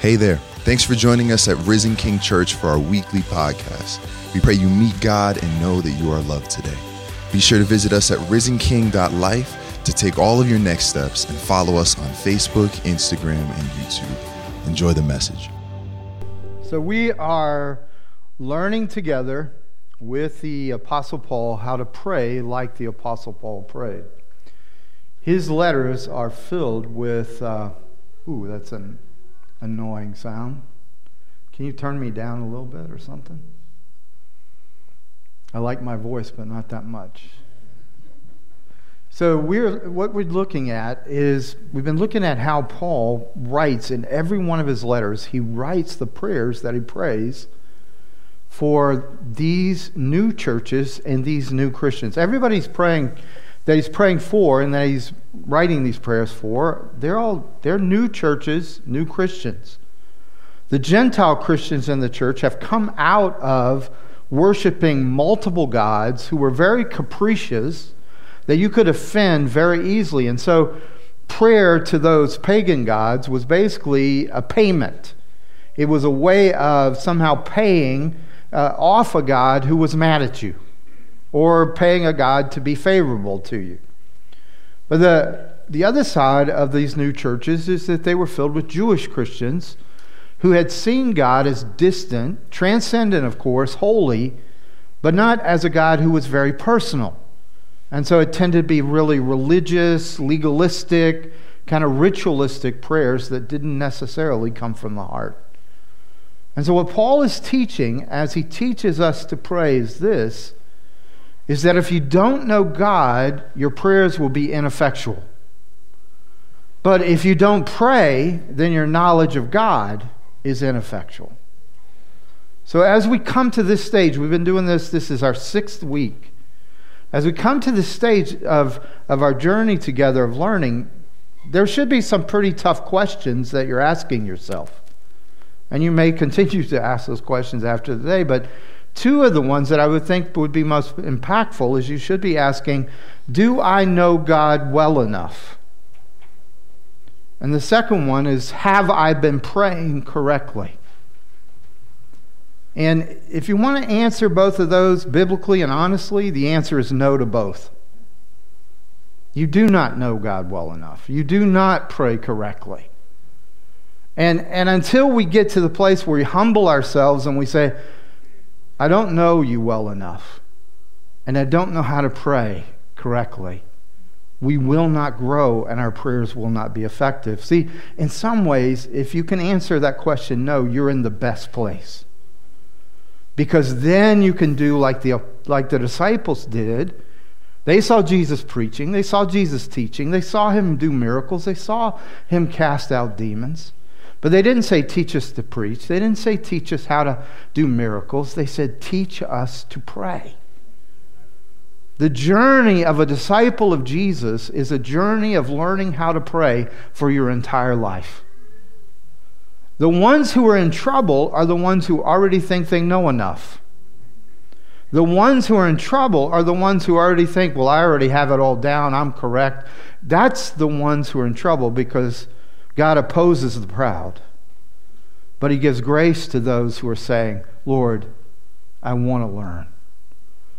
Hey there. Thanks for joining us at Risen King Church for our weekly podcast. We pray you meet God and know that you are loved today. Be sure to visit us at risenking.life to take all of your next steps and follow us on Facebook, Instagram, and YouTube. Enjoy the message. So, we are learning together with the Apostle Paul how to pray like the Apostle Paul prayed. His letters are filled with, uh, ooh, that's an annoying sound. Can you turn me down a little bit or something? I like my voice, but not that much. So we're what we're looking at is we've been looking at how Paul writes in every one of his letters. He writes the prayers that he prays for these new churches and these new Christians. Everybody's praying that he's praying for and that he's writing these prayers for. They're all they're new churches, new Christians. The Gentile Christians in the church have come out of worshiping multiple gods who were very capricious that you could offend very easily. And so prayer to those pagan gods was basically a payment. It was a way of somehow paying uh, off a God who was mad at you or paying a God to be favorable to you. But the, the other side of these new churches is that they were filled with Jewish Christians who had seen God as distant, transcendent, of course, holy, but not as a God who was very personal. And so it tended to be really religious, legalistic, kind of ritualistic prayers that didn't necessarily come from the heart. And so, what Paul is teaching as he teaches us to pray is this is that if you don't know God, your prayers will be ineffectual. But if you don't pray, then your knowledge of God is ineffectual. So, as we come to this stage, we've been doing this, this is our sixth week. As we come to this stage of, of our journey together of learning, there should be some pretty tough questions that you're asking yourself. And you may continue to ask those questions after the day, but two of the ones that I would think would be most impactful is you should be asking, Do I know God well enough? And the second one is, Have I been praying correctly? And if you want to answer both of those biblically and honestly, the answer is no to both. You do not know God well enough. You do not pray correctly. And, and until we get to the place where we humble ourselves and we say, I don't know you well enough, and I don't know how to pray correctly, we will not grow and our prayers will not be effective. See, in some ways, if you can answer that question no, you're in the best place. Because then you can do like the, like the disciples did. They saw Jesus preaching, they saw Jesus teaching, they saw him do miracles, they saw him cast out demons. But they didn't say, teach us to preach. They didn't say, teach us how to do miracles. They said, teach us to pray. The journey of a disciple of Jesus is a journey of learning how to pray for your entire life. The ones who are in trouble are the ones who already think they know enough. The ones who are in trouble are the ones who already think, well, I already have it all down, I'm correct. That's the ones who are in trouble because God opposes the proud. But He gives grace to those who are saying, Lord, I want to learn.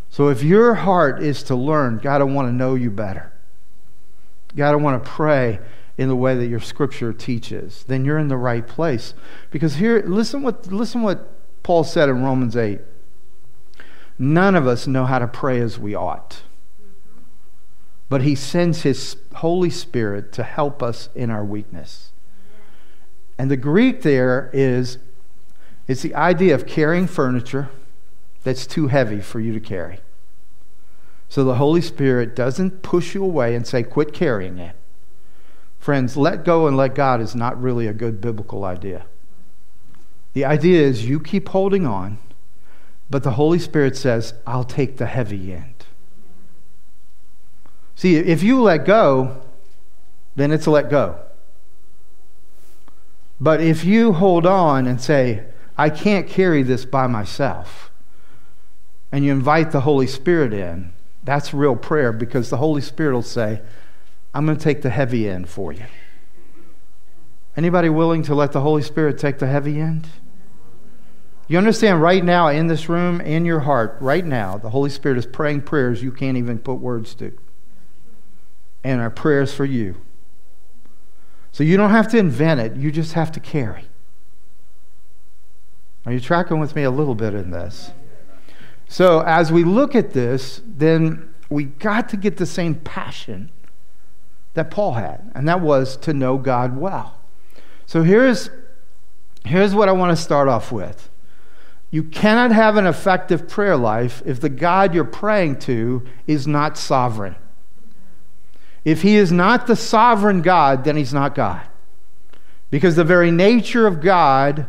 So if your heart is to learn, God, I want to know you better. God, I want to pray in the way that your scripture teaches, then you're in the right place. Because here, listen what, listen what Paul said in Romans 8. None of us know how to pray as we ought. But he sends his Holy Spirit to help us in our weakness. And the Greek there is it's the idea of carrying furniture that's too heavy for you to carry. So the Holy Spirit doesn't push you away and say, quit carrying it. Friends, let go and let God is not really a good biblical idea. The idea is you keep holding on, but the Holy Spirit says, I'll take the heavy end. See, if you let go, then it's let go. But if you hold on and say, I can't carry this by myself, and you invite the Holy Spirit in, that's real prayer because the Holy Spirit will say, I'm going to take the heavy end for you. Anybody willing to let the Holy Spirit take the heavy end? You understand right now in this room, in your heart, right now, the Holy Spirit is praying prayers you can't even put words to. And our prayers for you. So you don't have to invent it, you just have to carry. Are you tracking with me a little bit in this? So as we look at this, then we got to get the same passion that Paul had, and that was to know God well. So here's, here's what I want to start off with. You cannot have an effective prayer life if the God you're praying to is not sovereign. If he is not the sovereign God, then he's not God. Because the very nature of God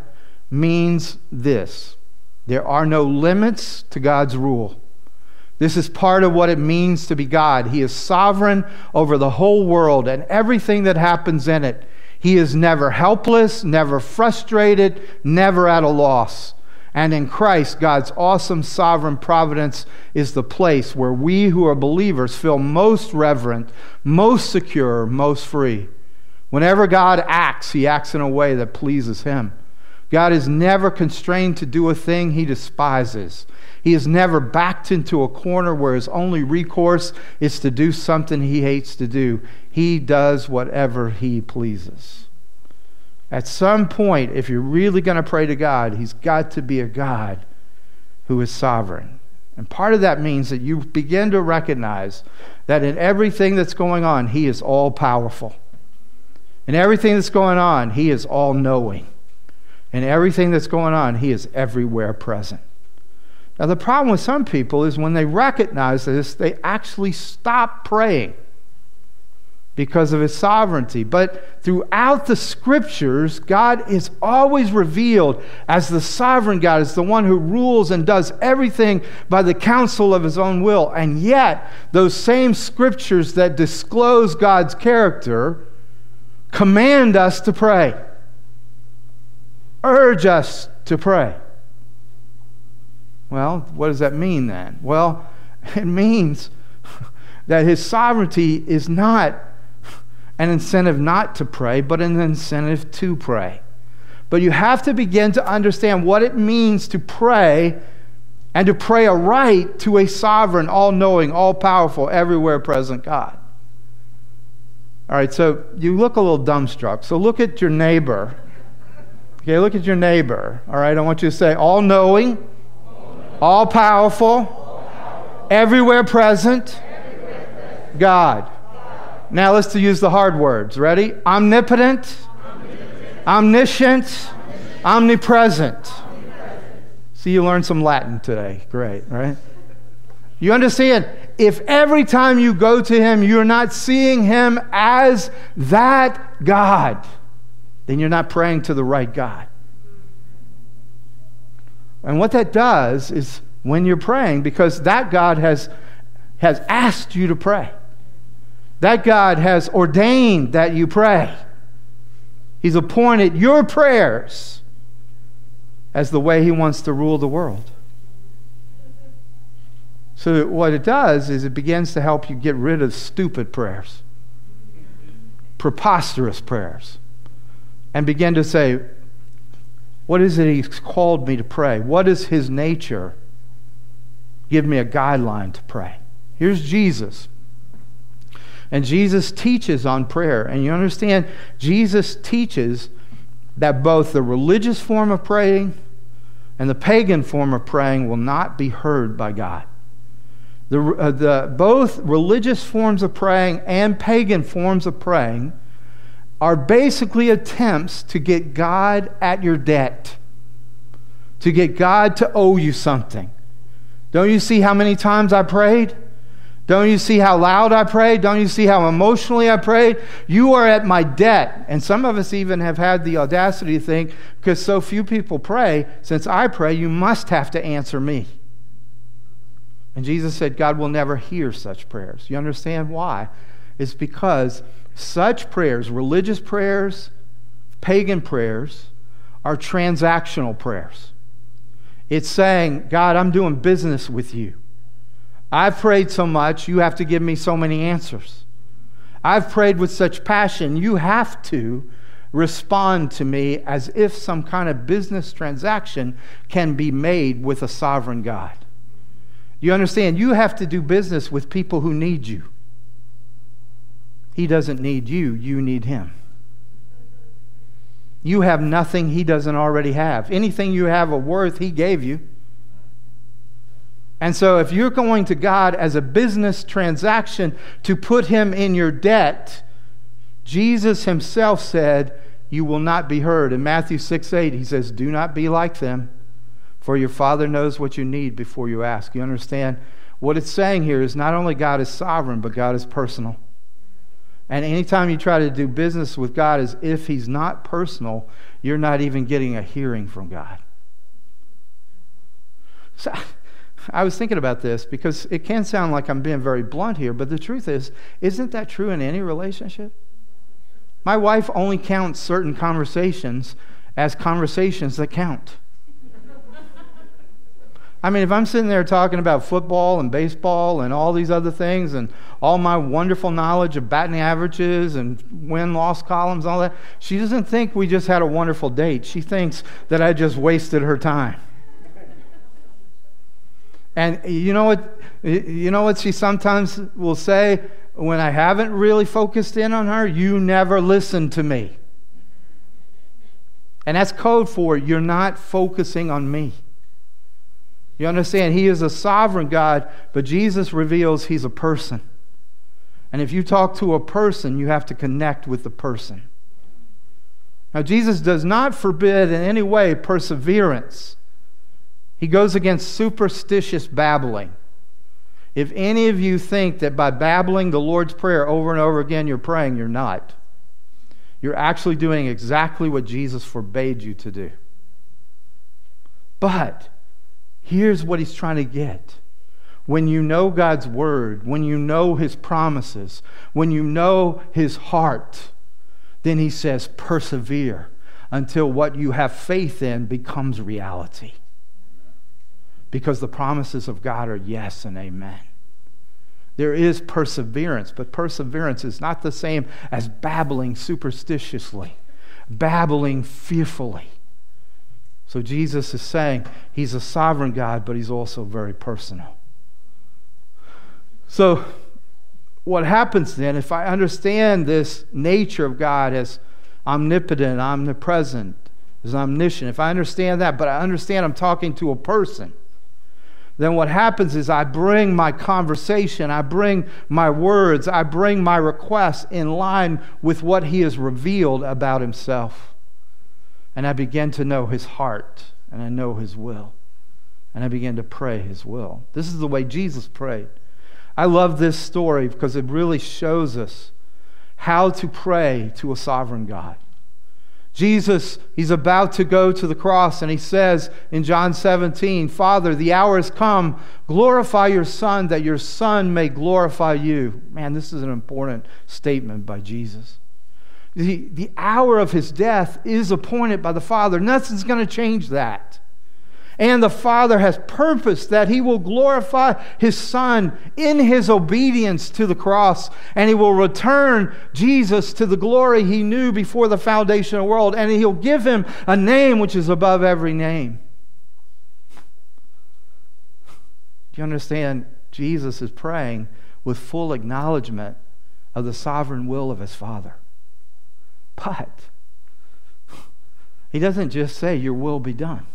means this there are no limits to God's rule. This is part of what it means to be God. He is sovereign over the whole world and everything that happens in it. He is never helpless, never frustrated, never at a loss. And in Christ, God's awesome sovereign providence is the place where we who are believers feel most reverent, most secure, most free. Whenever God acts, he acts in a way that pleases him. God is never constrained to do a thing he despises. He is never backed into a corner where his only recourse is to do something he hates to do. He does whatever he pleases. At some point, if you're really going to pray to God, He's got to be a God who is sovereign. And part of that means that you begin to recognize that in everything that's going on, He is all powerful. In everything that's going on, He is all knowing. In everything that's going on, He is everywhere present. Now, the problem with some people is when they recognize this, they actually stop praying because of his sovereignty. But throughout the scriptures, God is always revealed as the sovereign God, as the one who rules and does everything by the counsel of his own will. And yet, those same scriptures that disclose God's character command us to pray, urge us to pray. Well, what does that mean then? Well, it means that his sovereignty is not an incentive not to pray, but an incentive to pray. But you have to begin to understand what it means to pray and to pray aright to a sovereign, all knowing, all powerful, everywhere present God. All right, so you look a little dumbstruck. So look at your neighbor. Okay, look at your neighbor. All right, I want you to say, all knowing, all powerful, everywhere present, God. Now let's use the hard words. Ready? Omnipotent, omniscient, Omniscient. omnipresent. omnipresent. See, you learned some Latin today. Great, right? You understand? If every time you go to Him, you're not seeing Him as that God, then you're not praying to the right God. And what that does is when you're praying, because that God has, has asked you to pray. That God has ordained that you pray. He's appointed your prayers as the way He wants to rule the world. So, what it does is it begins to help you get rid of stupid prayers, preposterous prayers, and begin to say, What is it He's called me to pray? What is His nature? Give me a guideline to pray. Here's Jesus and Jesus teaches on prayer. And you understand, Jesus teaches that both the religious form of praying and the pagan form of praying will not be heard by God. The, uh, the, both religious forms of praying and pagan forms of praying are basically attempts to get God at your debt, to get God to owe you something. Don't you see how many times I prayed? Don't you see how loud I prayed? Don't you see how emotionally I prayed? You are at my debt. And some of us even have had the audacity to think, because so few people pray, since I pray, you must have to answer me. And Jesus said, God will never hear such prayers. You understand why? It's because such prayers, religious prayers, pagan prayers, are transactional prayers. It's saying, God, I'm doing business with you. I've prayed so much, you have to give me so many answers. I've prayed with such passion, you have to respond to me as if some kind of business transaction can be made with a sovereign God. You understand? You have to do business with people who need you. He doesn't need you, you need him. You have nothing he doesn't already have. Anything you have of worth, he gave you. And so, if you're going to God as a business transaction to put him in your debt, Jesus himself said, You will not be heard. In Matthew 6 8, he says, Do not be like them, for your Father knows what you need before you ask. You understand? What it's saying here is not only God is sovereign, but God is personal. And anytime you try to do business with God as if He's not personal, you're not even getting a hearing from God. So I was thinking about this because it can sound like I'm being very blunt here, but the truth is, isn't that true in any relationship? My wife only counts certain conversations as conversations that count. I mean, if I'm sitting there talking about football and baseball and all these other things and all my wonderful knowledge of batting averages and win loss columns, all that, she doesn't think we just had a wonderful date. She thinks that I just wasted her time. And you know what? You know what she sometimes will say when I haven't really focused in on her? You never listen to me. And that's code for you're not focusing on me. You understand? He is a sovereign God, but Jesus reveals he's a person. And if you talk to a person, you have to connect with the person. Now, Jesus does not forbid in any way perseverance. He goes against superstitious babbling. If any of you think that by babbling the Lord's Prayer over and over again you're praying, you're not. You're actually doing exactly what Jesus forbade you to do. But Here's what he's trying to get. When you know God's word, when you know his promises, when you know his heart, then he says, persevere until what you have faith in becomes reality. Because the promises of God are yes and amen. There is perseverance, but perseverance is not the same as babbling superstitiously, babbling fearfully. So Jesus is saying he's a sovereign God, but he's also very personal. So, what happens then if I understand this nature of God as omnipotent, omnipresent, as omniscient, if I understand that, but I understand I'm talking to a person, then what happens is I bring my conversation, I bring my words, I bring my requests in line with what he has revealed about himself. And I begin to know his heart and I know his will. And I begin to pray his will. This is the way Jesus prayed. I love this story because it really shows us how to pray to a sovereign God. Jesus, he's about to go to the cross, and he says in John 17, Father, the hour has come. Glorify your Son, that your Son may glorify you. Man, this is an important statement by Jesus. The, the hour of his death is appointed by the Father. Nothing's going to change that. And the Father has purposed that he will glorify his Son in his obedience to the cross, and he will return Jesus to the glory he knew before the foundation of the world, and he'll give him a name which is above every name. Do you understand? Jesus is praying with full acknowledgement of the sovereign will of his Father. But he doesn't just say, Your will be done.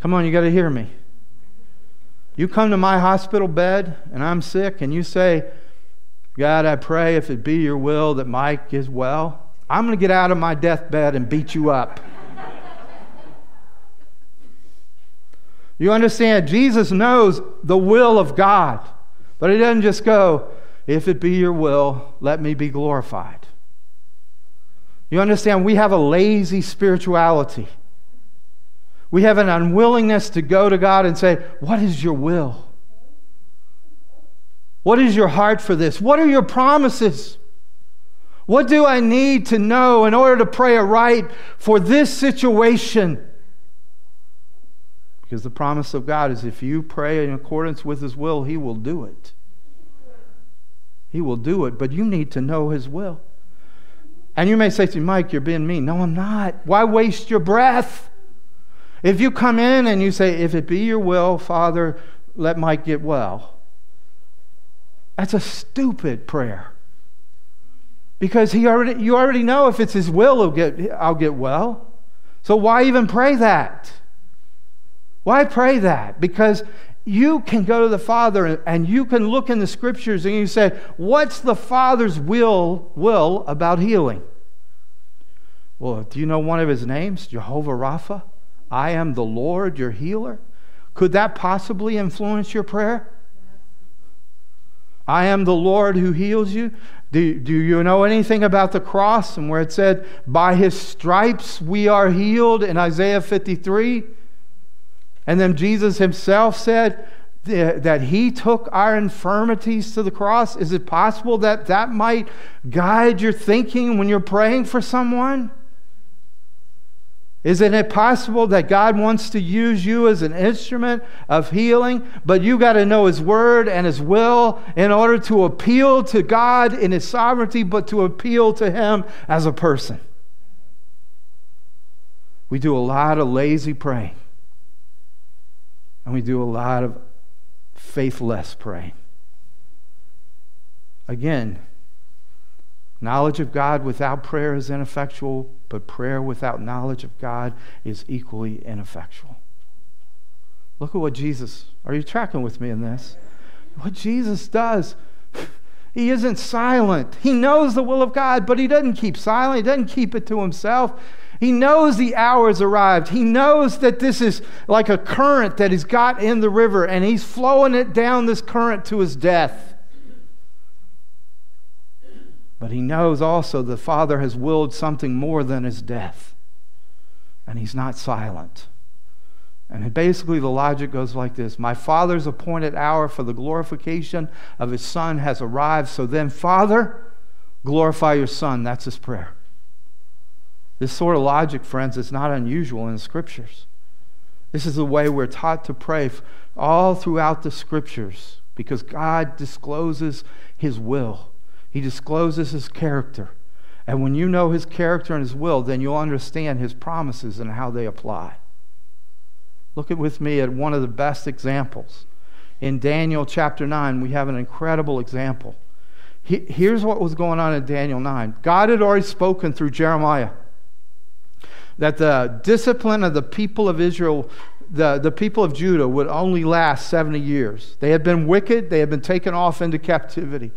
Come on, you got to hear me. You come to my hospital bed and I'm sick, and you say, God, I pray if it be your will that Mike is well, I'm going to get out of my deathbed and beat you up. you understand? Jesus knows the will of God, but he doesn't just go, if it be your will, let me be glorified. You understand, we have a lazy spirituality. We have an unwillingness to go to God and say, What is your will? What is your heart for this? What are your promises? What do I need to know in order to pray aright for this situation? Because the promise of God is if you pray in accordance with His will, He will do it. He will do it, but you need to know His will. And you may say to me, Mike, you're being mean. No, I'm not. Why waste your breath? If you come in and you say, If it be your will, Father, let Mike get well, that's a stupid prayer. Because he already, you already know if it's his will, I'll get, I'll get well. So why even pray that? Why pray that? Because you can go to the Father and you can look in the scriptures and you say, What's the Father's will, will about healing? Well, do you know one of his names? Jehovah Rapha? I am the Lord, your healer. Could that possibly influence your prayer? I am the Lord who heals you. Do, do you know anything about the cross and where it said, By his stripes we are healed in Isaiah 53? And then Jesus himself said that he took our infirmities to the cross. Is it possible that that might guide your thinking when you're praying for someone? Isn't it possible that God wants to use you as an instrument of healing, but you got to know His Word and His will in order to appeal to God in His sovereignty, but to appeal to Him as a person? We do a lot of lazy praying, and we do a lot of faithless praying. Again, knowledge of God without prayer is ineffectual but prayer without knowledge of God is equally ineffectual. Look at what Jesus, are you tracking with me in this? What Jesus does. He isn't silent. He knows the will of God, but he doesn't keep silent. He doesn't keep it to himself. He knows the hour has arrived. He knows that this is like a current that he's got in the river, and he's flowing it down this current to his death. But he knows also the Father has willed something more than his death. And he's not silent. And basically, the logic goes like this My Father's appointed hour for the glorification of his Son has arrived. So then, Father, glorify your Son. That's his prayer. This sort of logic, friends, is not unusual in the scriptures. This is the way we're taught to pray all throughout the scriptures because God discloses his will. He discloses his character. And when you know his character and his will, then you'll understand his promises and how they apply. Look at with me at one of the best examples. In Daniel chapter 9, we have an incredible example. He, here's what was going on in Daniel 9. God had already spoken through Jeremiah that the discipline of the people of Israel, the, the people of Judah, would only last 70 years. They had been wicked, they had been taken off into captivity.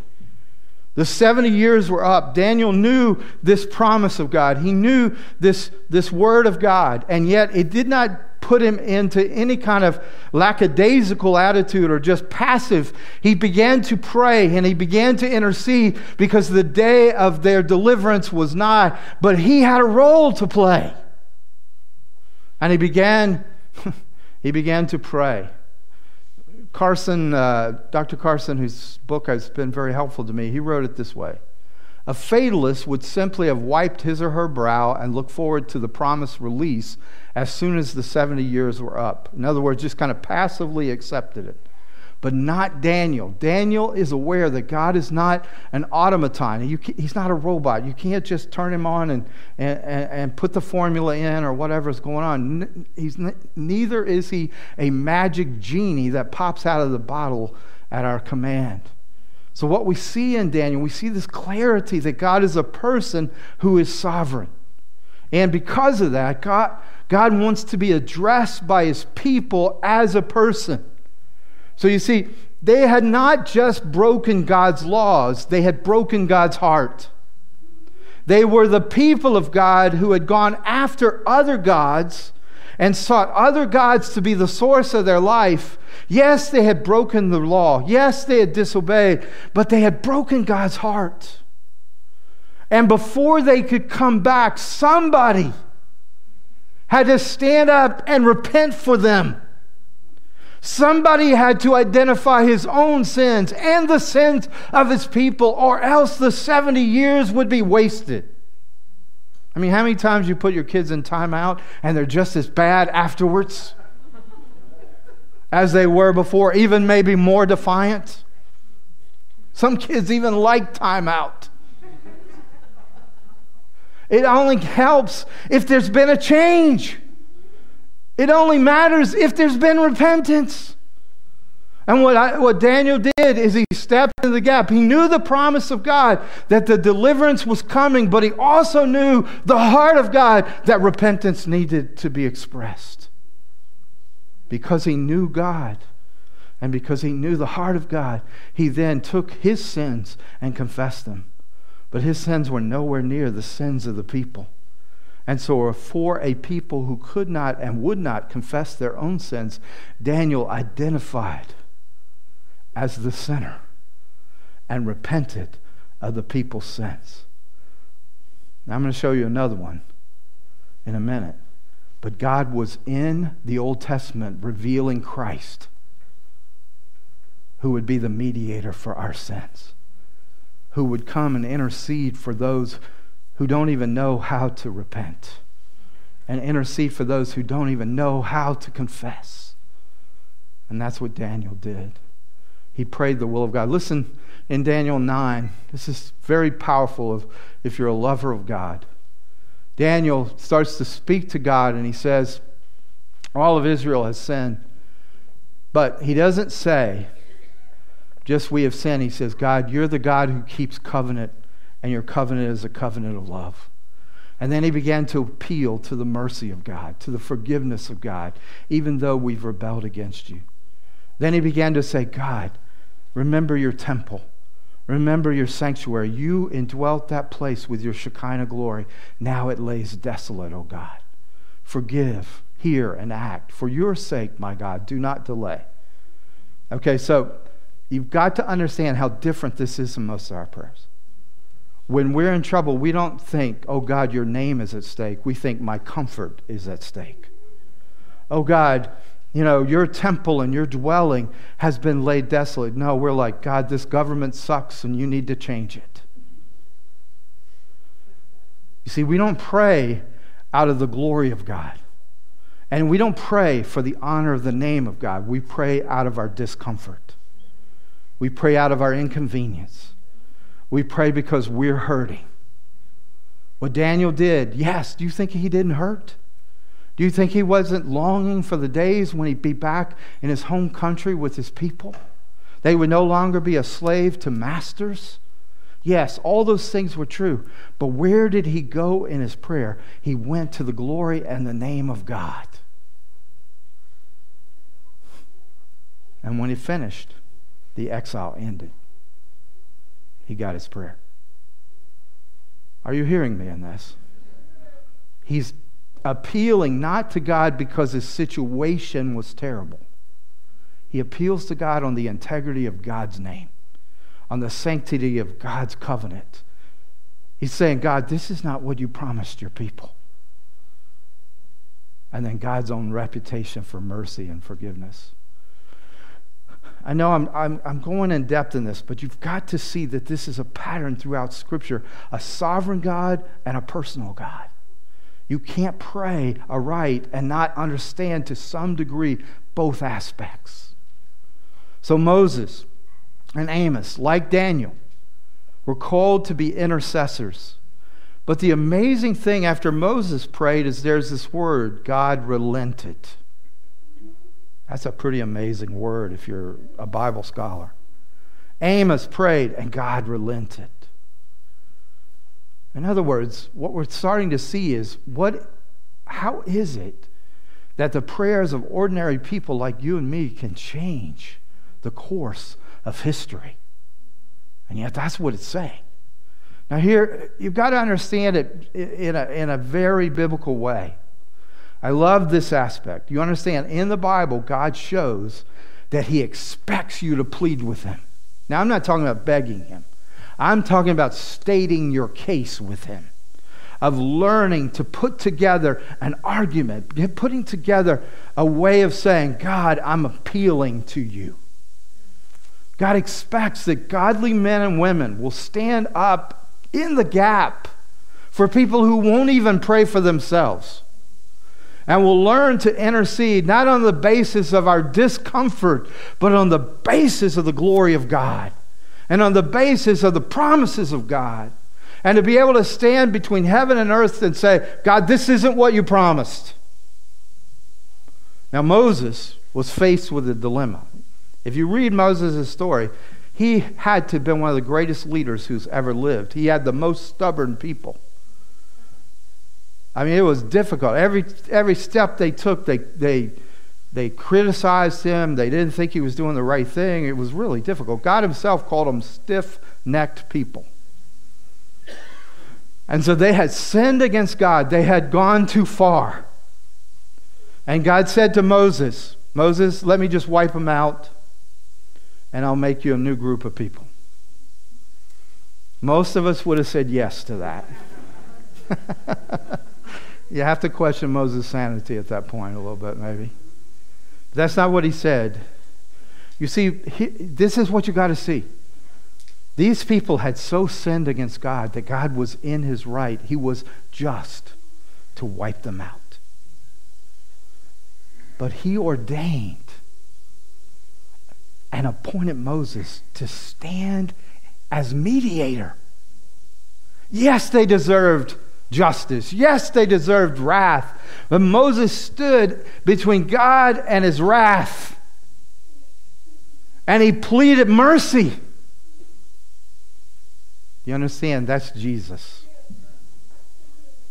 The 70 years were up. Daniel knew this promise of God. He knew this, this word of God, and yet it did not put him into any kind of lackadaisical attitude or just passive. He began to pray and he began to intercede because the day of their deliverance was nigh, but he had a role to play. And he began he began to pray. Carson, uh, Dr. Carson, whose book has been very helpful to me, he wrote it this way A fatalist would simply have wiped his or her brow and looked forward to the promised release as soon as the 70 years were up. In other words, just kind of passively accepted it but not Daniel. Daniel is aware that God is not an automaton. he's not a robot. You can't just turn him on and, and, and put the formula in or whatever is going on. He's, neither is he a magic genie that pops out of the bottle at our command. So, what we see in Daniel, we see this clarity that God is a person who is sovereign. And because of that, God, God wants to be addressed by his people as a person. So you see, they had not just broken God's laws, they had broken God's heart. They were the people of God who had gone after other gods and sought other gods to be the source of their life. Yes, they had broken the law. Yes, they had disobeyed, but they had broken God's heart. And before they could come back, somebody had to stand up and repent for them. Somebody had to identify his own sins and the sins of his people, or else the 70 years would be wasted. I mean, how many times you put your kids in timeout and they're just as bad afterwards as they were before, even maybe more defiant? Some kids even like timeout. It only helps if there's been a change. It only matters if there's been repentance. And what, I, what Daniel did is he stepped into the gap. He knew the promise of God that the deliverance was coming, but he also knew the heart of God that repentance needed to be expressed. Because he knew God and because he knew the heart of God, he then took his sins and confessed them. But his sins were nowhere near the sins of the people. And so, for a people who could not and would not confess their own sins, Daniel identified as the sinner and repented of the people's sins. Now, I'm going to show you another one in a minute. But God was in the Old Testament revealing Christ, who would be the mediator for our sins, who would come and intercede for those who don't even know how to repent, and intercede for those who don't even know how to confess. And that's what Daniel did he prayed the will of God. Listen in Daniel 9. This is very powerful if, if you're a lover of God. Daniel starts to speak to God and he says, All of Israel has sinned. But he doesn't say, just we have sinned. He says, God, you're the God who keeps covenant, and your covenant is a covenant of love. And then he began to appeal to the mercy of God, to the forgiveness of God, even though we've rebelled against you. Then he began to say, God, remember your temple. Remember your sanctuary. You indwelt that place with your Shekinah glory. Now it lays desolate, O God. Forgive, hear, and act. For your sake, my God, do not delay. Okay, so you've got to understand how different this is in most of our prayers. When we're in trouble, we don't think, oh God, your name is at stake. We think, my comfort is at stake. Oh God, you know, your temple and your dwelling has been laid desolate. No, we're like, God, this government sucks and you need to change it. You see, we don't pray out of the glory of God. And we don't pray for the honor of the name of God. We pray out of our discomfort. We pray out of our inconvenience. We pray because we're hurting. What Daniel did, yes, do you think he didn't hurt? Do you think he wasn't longing for the days when he'd be back in his home country with his people? They would no longer be a slave to masters? Yes, all those things were true. But where did he go in his prayer? He went to the glory and the name of God. And when he finished, the exile ended. He got his prayer. Are you hearing me in this? He's appealing not to God because his situation was terrible. He appeals to God on the integrity of God's name, on the sanctity of God's covenant. He's saying, God, this is not what you promised your people. And then God's own reputation for mercy and forgiveness. I know I'm, I'm, I'm going in depth in this, but you've got to see that this is a pattern throughout Scripture a sovereign God and a personal God. You can't pray aright and not understand to some degree both aspects. So Moses and Amos, like Daniel, were called to be intercessors. But the amazing thing after Moses prayed is there's this word God relented. That's a pretty amazing word if you're a Bible scholar. Amos prayed and God relented. In other words, what we're starting to see is what, how is it that the prayers of ordinary people like you and me can change the course of history? And yet, that's what it's saying. Now, here, you've got to understand it in a, in a very biblical way. I love this aspect. You understand, in the Bible, God shows that He expects you to plead with Him. Now, I'm not talking about begging Him. I'm talking about stating your case with him, of learning to put together an argument, putting together a way of saying, God, I'm appealing to you. God expects that godly men and women will stand up in the gap for people who won't even pray for themselves. And we'll learn to intercede not on the basis of our discomfort, but on the basis of the glory of God and on the basis of the promises of God. and to be able to stand between heaven and earth and say, God, this isn't what you promised. Now, Moses was faced with a dilemma. If you read Moses' story, he had to have been one of the greatest leaders who's ever lived. He had the most stubborn people. I mean, it was difficult. Every, every step they took, they, they, they criticized him. They didn't think he was doing the right thing. It was really difficult. God Himself called them stiff necked people. And so they had sinned against God, they had gone too far. And God said to Moses, Moses, let me just wipe them out, and I'll make you a new group of people. Most of us would have said yes to that. you have to question Moses' sanity at that point a little bit, maybe. But that's not what he said. You see, he, this is what you got to see. These people had so sinned against God that God was in his right. He was just to wipe them out. But he ordained and appointed Moses to stand as mediator. Yes, they deserved justice. Yes, they deserved wrath. But Moses stood between God and his wrath. And he pleaded mercy. You understand? That's Jesus.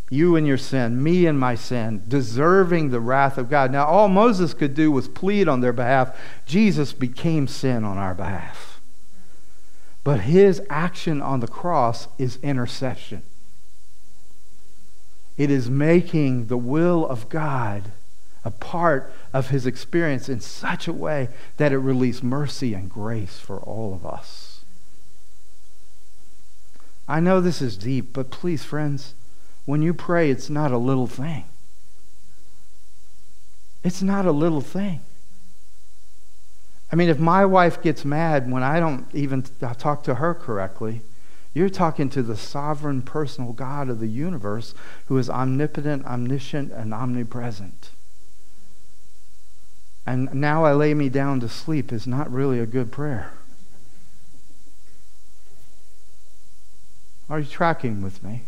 You and your sin, me and my sin, deserving the wrath of God. Now, all Moses could do was plead on their behalf. Jesus became sin on our behalf. But his action on the cross is intercession. It is making the will of God a part of his experience in such a way that it releases mercy and grace for all of us. I know this is deep, but please, friends, when you pray, it's not a little thing. It's not a little thing. I mean, if my wife gets mad when I don't even talk to her correctly, you're talking to the sovereign personal God of the universe who is omnipotent, omniscient, and omnipresent. And now I lay me down to sleep is not really a good prayer. Are you tracking with me?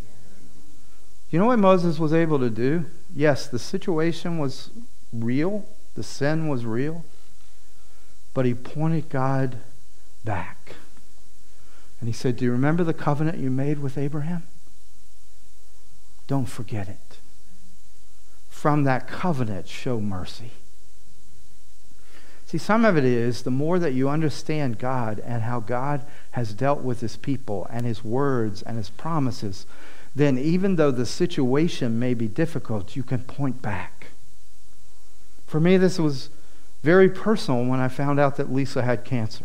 You know what Moses was able to do? Yes, the situation was real, the sin was real, but he pointed God back. And he said, Do you remember the covenant you made with Abraham? Don't forget it. From that covenant, show mercy. See, some of it is the more that you understand God and how God has dealt with his people and his words and his promises, then even though the situation may be difficult, you can point back. For me, this was very personal when I found out that Lisa had cancer.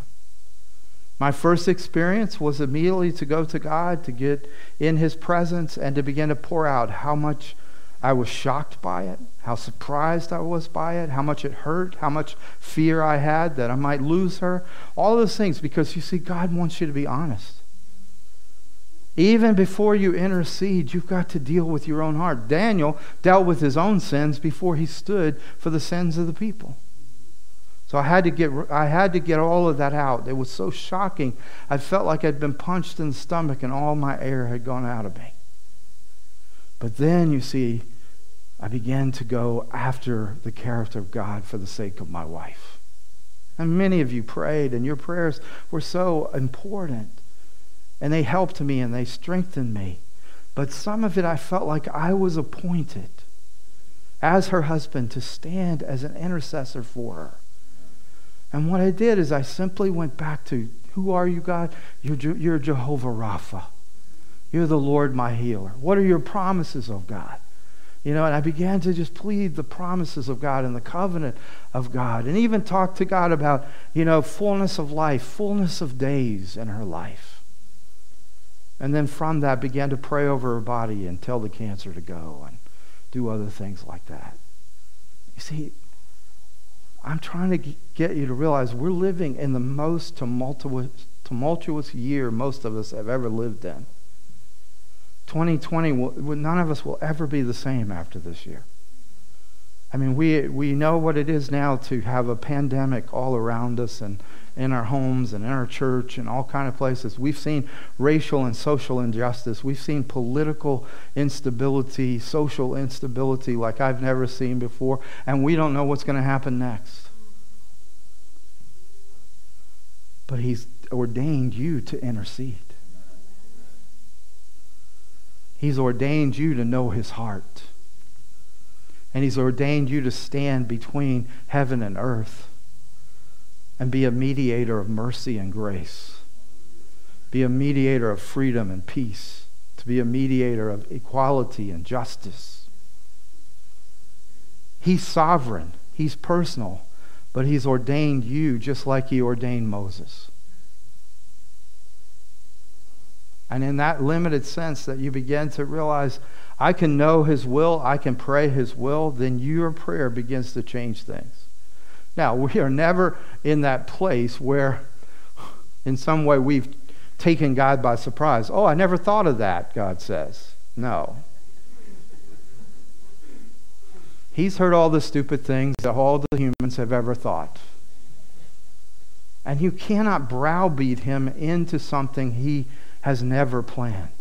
My first experience was immediately to go to God, to get in his presence, and to begin to pour out how much I was shocked by it, how surprised I was by it, how much it hurt, how much fear I had that I might lose her. All those things, because you see, God wants you to be honest. Even before you intercede, you've got to deal with your own heart. Daniel dealt with his own sins before he stood for the sins of the people. So I had to get I had to get all of that out. It was so shocking. I felt like I'd been punched in the stomach and all my air had gone out of me. But then, you see, I began to go after the character of God for the sake of my wife. And many of you prayed, and your prayers were so important. And they helped me and they strengthened me. But some of it I felt like I was appointed as her husband to stand as an intercessor for her. And what I did is I simply went back to who are you, God? You're, you're Jehovah Rapha. You're the Lord my healer. What are your promises of God? You know, and I began to just plead the promises of God and the covenant of God, and even talk to God about, you know, fullness of life, fullness of days in her life. And then from that, began to pray over her body and tell the cancer to go and do other things like that. You see, I'm trying to get you to realize we're living in the most tumultuous, tumultuous year most of us have ever lived in. 2020, will, none of us will ever be the same after this year. I mean, we, we know what it is now to have a pandemic all around us and in our homes and in our church and all kind of places. We've seen racial and social injustice. We've seen political instability, social instability like I've never seen before, and we don't know what's going to happen next. But he's ordained you to intercede. He's ordained you to know his heart. And he's ordained you to stand between heaven and earth and be a mediator of mercy and grace. Be a mediator of freedom and peace. To be a mediator of equality and justice. He's sovereign, He's personal, but He's ordained you just like He ordained Moses. And in that limited sense, that you begin to realize, I can know His will, I can pray His will, then your prayer begins to change things. Now, we are never in that place where, in some way, we've taken God by surprise. Oh, I never thought of that, God says. No. He's heard all the stupid things that all the humans have ever thought. And you cannot browbeat him into something he has never planned.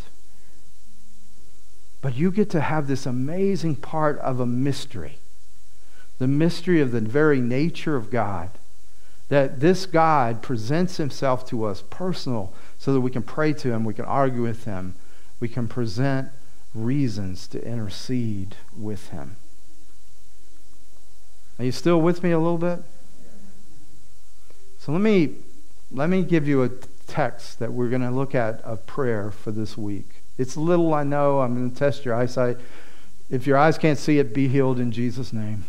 But you get to have this amazing part of a mystery the mystery of the very nature of God. That this God presents himself to us personal so that we can pray to him, we can argue with him, we can present reasons to intercede with him. Are you still with me a little bit? So let me let me give you a text that we're going to look at of prayer for this week. It's little, I know. I'm going to test your eyesight. If your eyes can't see it, be healed in Jesus' name.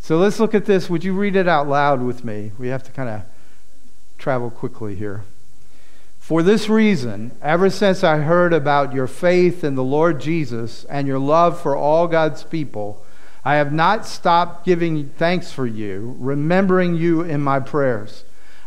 So let's look at this. Would you read it out loud with me? We have to kind of travel quickly here. For this reason, ever since I heard about your faith in the Lord Jesus and your love for all God's people, I have not stopped giving thanks for you, remembering you in my prayers.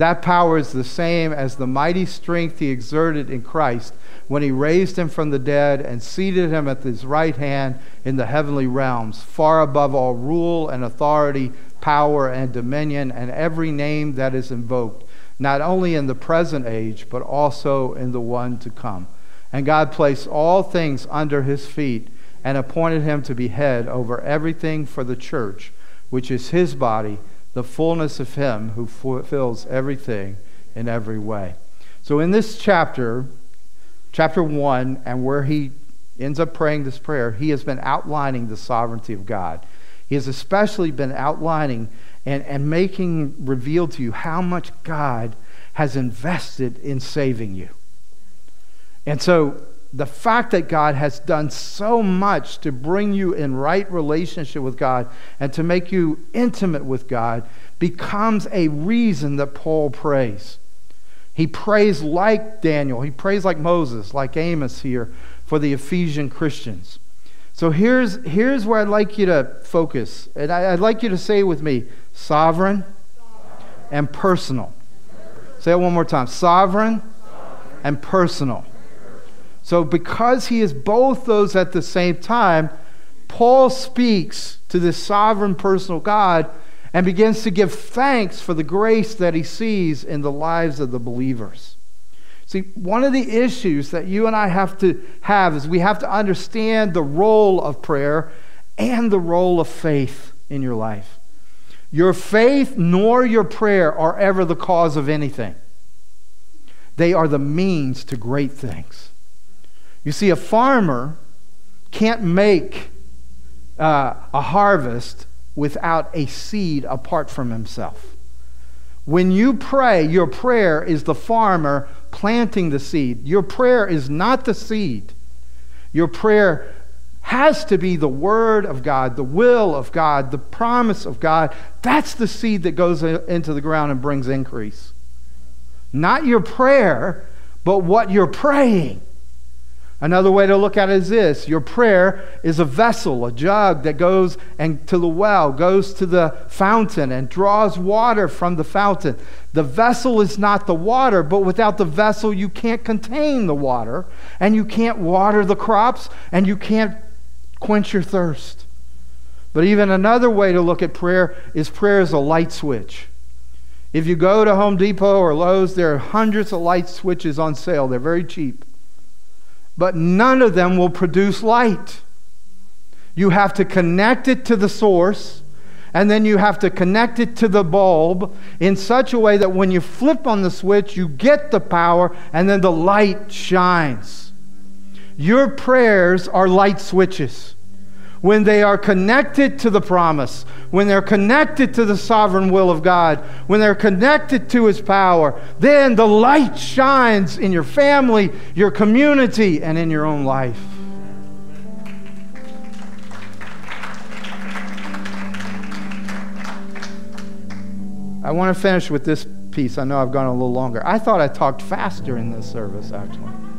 That power is the same as the mighty strength he exerted in Christ when he raised him from the dead and seated him at his right hand in the heavenly realms, far above all rule and authority, power and dominion, and every name that is invoked not only in the present age, but also in the one to come. And God placed all things under his feet and appointed him to be head over everything for the church, which is his body, the fullness of him who fulfills everything in every way. So, in this chapter, chapter 1, and where he ends up praying this prayer, he has been outlining the sovereignty of God. He has especially been outlining and, and making revealed to you how much God has invested in saving you. And so the fact that God has done so much to bring you in right relationship with God and to make you intimate with God becomes a reason that Paul prays. He prays like Daniel, he prays like Moses, like Amos here for the Ephesian Christians. So here's, here's where I'd like you to focus. And I, would like you to say with me sovereign and personal. Say it one more time sovereign and personal. So, because he is both those at the same time, Paul speaks to this sovereign personal God and begins to give thanks for the grace that he sees in the lives of the believers. See, one of the issues that you and I have to have is we have to understand the role of prayer and the role of faith in your life. Your faith nor your prayer are ever the cause of anything, they are the means to great things. You see, a farmer can't make uh, a harvest without a seed apart from himself. When you pray, your prayer is the farmer planting the seed. Your prayer is not the seed. Your prayer has to be the Word of God, the will of God, the promise of God. That's the seed that goes into the ground and brings increase. Not your prayer, but what you're praying. Another way to look at it is this your prayer is a vessel, a jug that goes and to the well, goes to the fountain and draws water from the fountain. The vessel is not the water, but without the vessel, you can't contain the water, and you can't water the crops, and you can't quench your thirst. But even another way to look at prayer is prayer is a light switch. If you go to Home Depot or Lowe's, there are hundreds of light switches on sale. They're very cheap but none of them will produce light. You have to connect it to the source, and then you have to connect it to the bulb in such a way that when you flip on the switch, you get the power, and then the light shines. Your prayers are light switches when they are connected to the promise, when they're connected to the sovereign will of God, when they're connected to His power, then the light shines in your family, your community, and in your own life. I want to finish with this piece. I know I've gone a little longer. I thought I talked faster in this service, actually.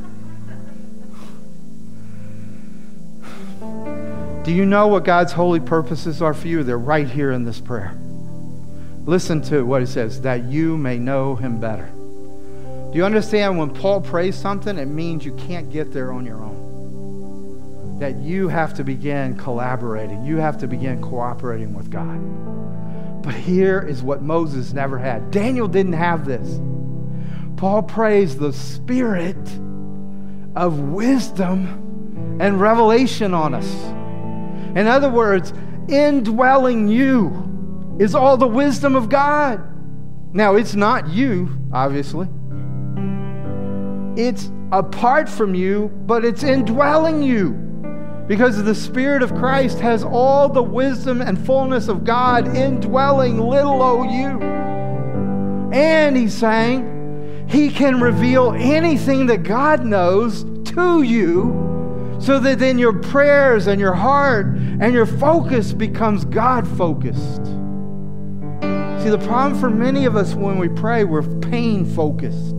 Do you know what God's holy purposes are for you? They're right here in this prayer. Listen to what it says that you may know him better. Do you understand when Paul prays something, it means you can't get there on your own? That you have to begin collaborating, you have to begin cooperating with God. But here is what Moses never had. Daniel didn't have this. Paul prays the spirit of wisdom and revelation on us. In other words, indwelling you is all the wisdom of God. Now, it's not you, obviously. It's apart from you, but it's indwelling you. Because the Spirit of Christ has all the wisdom and fullness of God indwelling little o you. And he's saying he can reveal anything that God knows to you so that then your prayers and your heart and your focus becomes God focused. See, the problem for many of us when we pray, we're pain focused,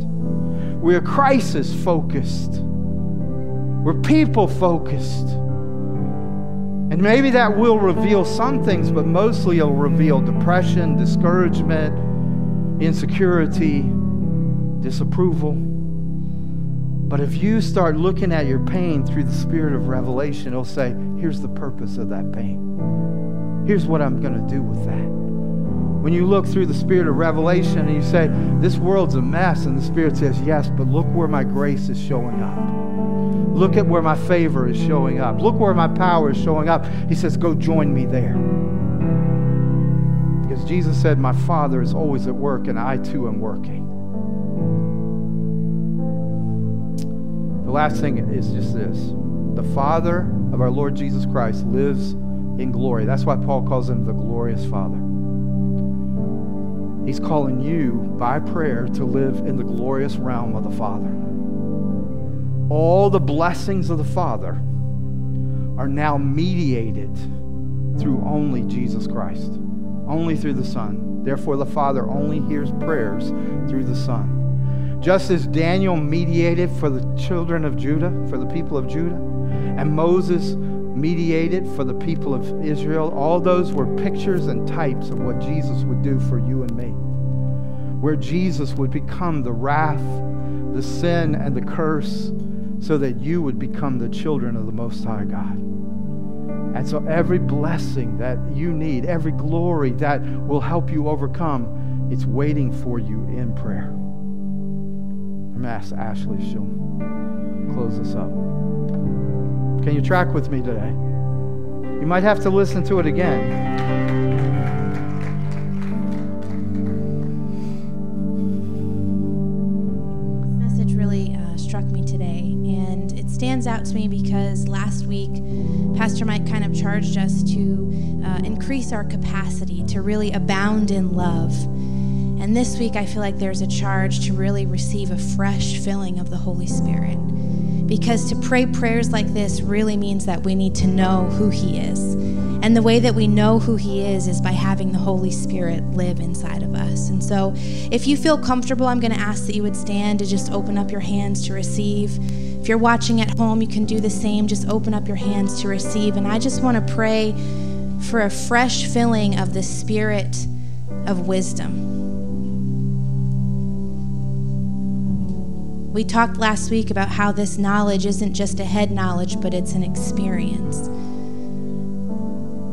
we're crisis focused, we're people focused. And maybe that will reveal some things, but mostly it'll reveal depression, discouragement, insecurity, disapproval. But if you start looking at your pain through the spirit of revelation, it'll say, here's the purpose of that pain. Here's what I'm going to do with that. When you look through the spirit of revelation and you say, this world's a mess, and the spirit says, yes, but look where my grace is showing up. Look at where my favor is showing up. Look where my power is showing up. He says, go join me there. Because Jesus said, my Father is always at work, and I too am working. The last thing is just this the Father of our Lord Jesus Christ lives in glory. That's why Paul calls him the glorious Father. He's calling you by prayer to live in the glorious realm of the Father. All the blessings of the Father are now mediated through only Jesus Christ, only through the Son. Therefore, the Father only hears prayers through the Son. Just as Daniel mediated for the children of Judah, for the people of Judah, and Moses mediated for the people of Israel, all those were pictures and types of what Jesus would do for you and me. Where Jesus would become the wrath, the sin, and the curse, so that you would become the children of the Most High God. And so, every blessing that you need, every glory that will help you overcome, it's waiting for you in prayer. Ask Ashley, she'll close us up. Can you track with me today? You might have to listen to it again. This message really uh, struck me today, and it stands out to me because last week Pastor Mike kind of charged us to uh, increase our capacity to really abound in love. And this week, I feel like there's a charge to really receive a fresh filling of the Holy Spirit. Because to pray prayers like this really means that we need to know who He is. And the way that we know who He is is by having the Holy Spirit live inside of us. And so, if you feel comfortable, I'm going to ask that you would stand to just open up your hands to receive. If you're watching at home, you can do the same. Just open up your hands to receive. And I just want to pray for a fresh filling of the Spirit of wisdom. We talked last week about how this knowledge isn't just a head knowledge, but it's an experience.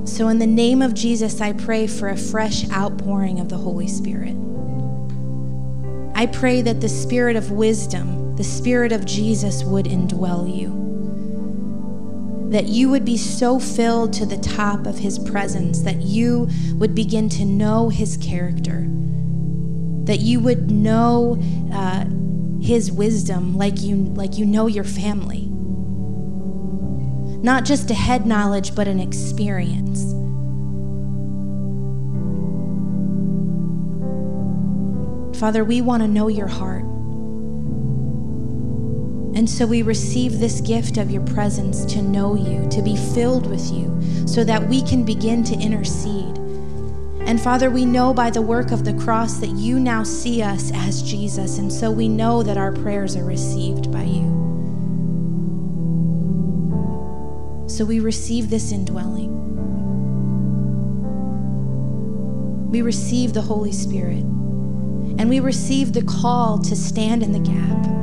So, in the name of Jesus, I pray for a fresh outpouring of the Holy Spirit. I pray that the spirit of wisdom, the spirit of Jesus, would indwell you. That you would be so filled to the top of his presence that you would begin to know his character. That you would know. Uh, his wisdom like you like you know your family. Not just a head knowledge but an experience. Father, we want to know your heart. And so we receive this gift of your presence to know you, to be filled with you, so that we can begin to intercede and Father, we know by the work of the cross that you now see us as Jesus. And so we know that our prayers are received by you. So we receive this indwelling. We receive the Holy Spirit. And we receive the call to stand in the gap